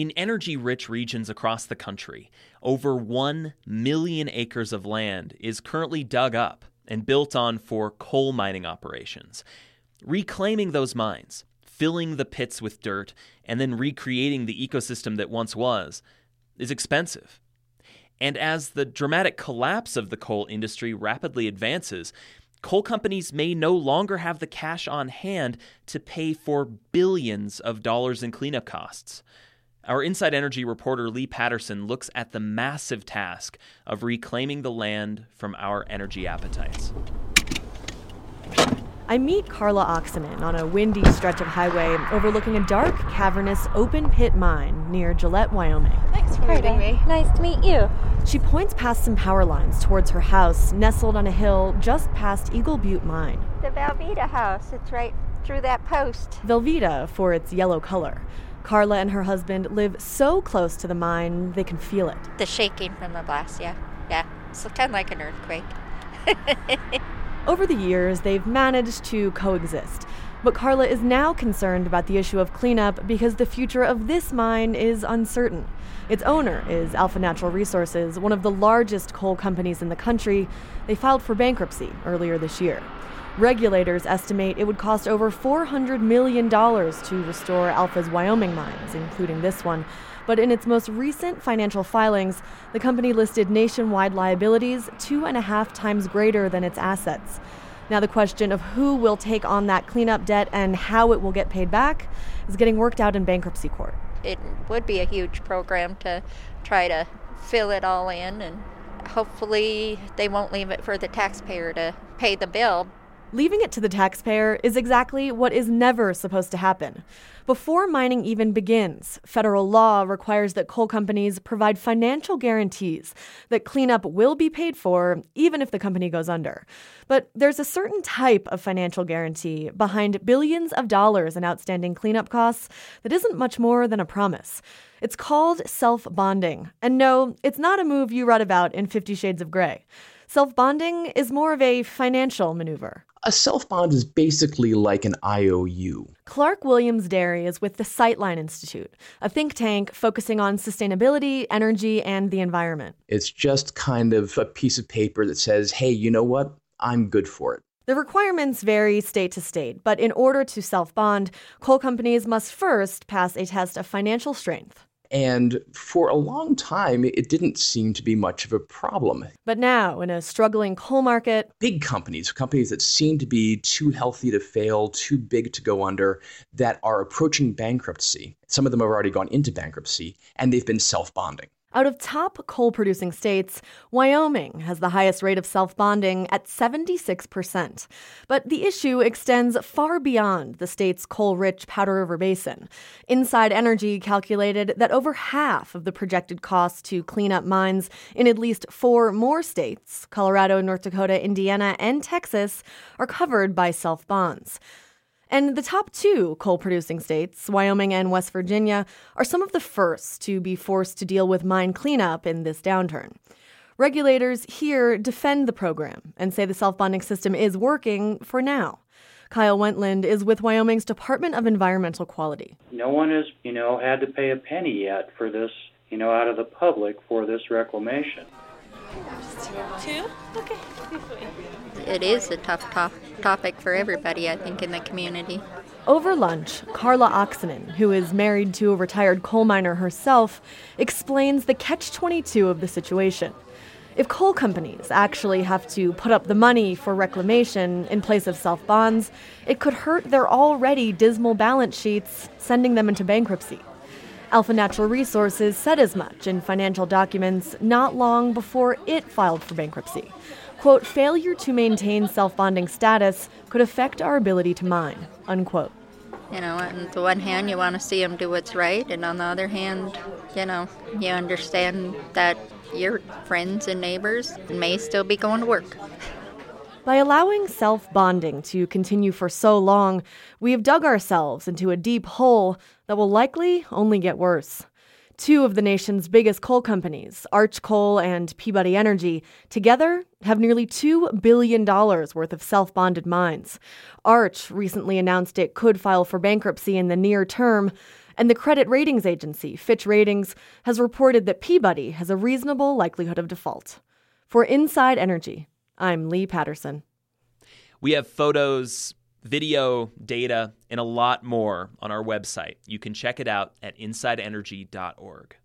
In energy rich regions across the country, over 1 million acres of land is currently dug up and built on for coal mining operations. Reclaiming those mines, filling the pits with dirt, and then recreating the ecosystem that once was is expensive. And as the dramatic collapse of the coal industry rapidly advances, coal companies may no longer have the cash on hand to pay for billions of dollars in cleanup costs. Our Inside Energy reporter Leigh Paterson looks at the massive task of reclaiming the land from our energy appetites. I meet Carla Oksanen on a windy stretch of highway overlooking a dark, cavernous, open pit mine near Gillette, Wyoming. Thanks for meeting me. Nice to meet you. She points past some power lines towards her house, nestled on a hill just past Eagle Butte Mine. The Velveeta house. It's right through that post. Velveeta for its yellow color. Carla and her husband live so close to the mine they can feel it. The shaking from the blast, yeah. Yeah. It's kind of like an earthquake. Over the years, they've managed to coexist. But Carla is now concerned about the issue of cleanup because the future of this mine is uncertain. Its owner is Alpha Natural Resources, one of the largest coal companies in the country. They filed for bankruptcy earlier this year. Regulators estimate it would cost over $400 million to restore Alpha's Wyoming mines, including this one. But in its most recent financial filings, the company listed nationwide liabilities two and a half times greater than its assets. Now, the question of who will take on that cleanup debt and how it will get paid back is getting worked out in bankruptcy court. It would be a huge program to try to fill it all in, and hopefully, they won't leave it for the taxpayer to pay the bill. Leaving it to the taxpayer is exactly what is never supposed to happen. Before mining even begins, federal law requires that coal companies provide financial guarantees that cleanup will be paid for even if the company goes under. But there's a certain type of financial guarantee behind billions of dollars in outstanding cleanup costs that isn't much more than a promise. It's called self bonding. And no, it's not a move you read about in Fifty Shades of Grey. Self bonding is more of a financial maneuver. A self bond is basically like an IOU. Clark Williams Derry is with the Sightline Institute, a think tank focusing on sustainability, energy, and the environment. It's just kind of a piece of paper that says, hey, you know what? I'm good for it. The requirements vary state to state, but in order to self bond, coal companies must first pass a test of financial strength. And for a long time, it didn't seem to be much of a problem. But now, in a struggling coal market, big companies, companies that seem to be too healthy to fail, too big to go under, that are approaching bankruptcy. Some of them have already gone into bankruptcy, and they've been self bonding. Out of top coal producing states, Wyoming has the highest rate of self bonding at 76%. But the issue extends far beyond the state's coal rich Powder River Basin. Inside Energy calculated that over half of the projected costs to clean up mines in at least four more states Colorado, North Dakota, Indiana, and Texas are covered by self bonds. And the top two coal producing states, Wyoming and West Virginia, are some of the first to be forced to deal with mine cleanup in this downturn. Regulators here defend the program and say the self bonding system is working for now. Kyle Wendtland is with Wyoming's Department of Environmental Quality. No one has, you know, had to pay a penny yet for this, you know, out of the public for this reclamation. Two? Okay. It is a tough top- topic for everybody, I think, in the community. Over lunch, Carla Oksanen, who is married to a retired coal miner herself, explains the catch 22 of the situation. If coal companies actually have to put up the money for reclamation in place of self bonds, it could hurt their already dismal balance sheets, sending them into bankruptcy. Alpha Natural Resources said as much in financial documents not long before it filed for bankruptcy. Quote, failure to maintain self bonding status could affect our ability to mine, unquote. You know, on the one hand, you want to see them do what's right, and on the other hand, you know, you understand that your friends and neighbors may still be going to work. By allowing self bonding to continue for so long, we have dug ourselves into a deep hole that will likely only get worse. Two of the nation's biggest coal companies, Arch Coal and Peabody Energy, together have nearly $2 billion worth of self bonded mines. Arch recently announced it could file for bankruptcy in the near term, And the credit ratings agency, Fitch Ratings, has reported that Peabody has a reasonable likelihood of default. For Inside Energy, I'm Leigh Paterson. We have photos, video, data, and a lot more on our website. You can check it out at insideenergy.org.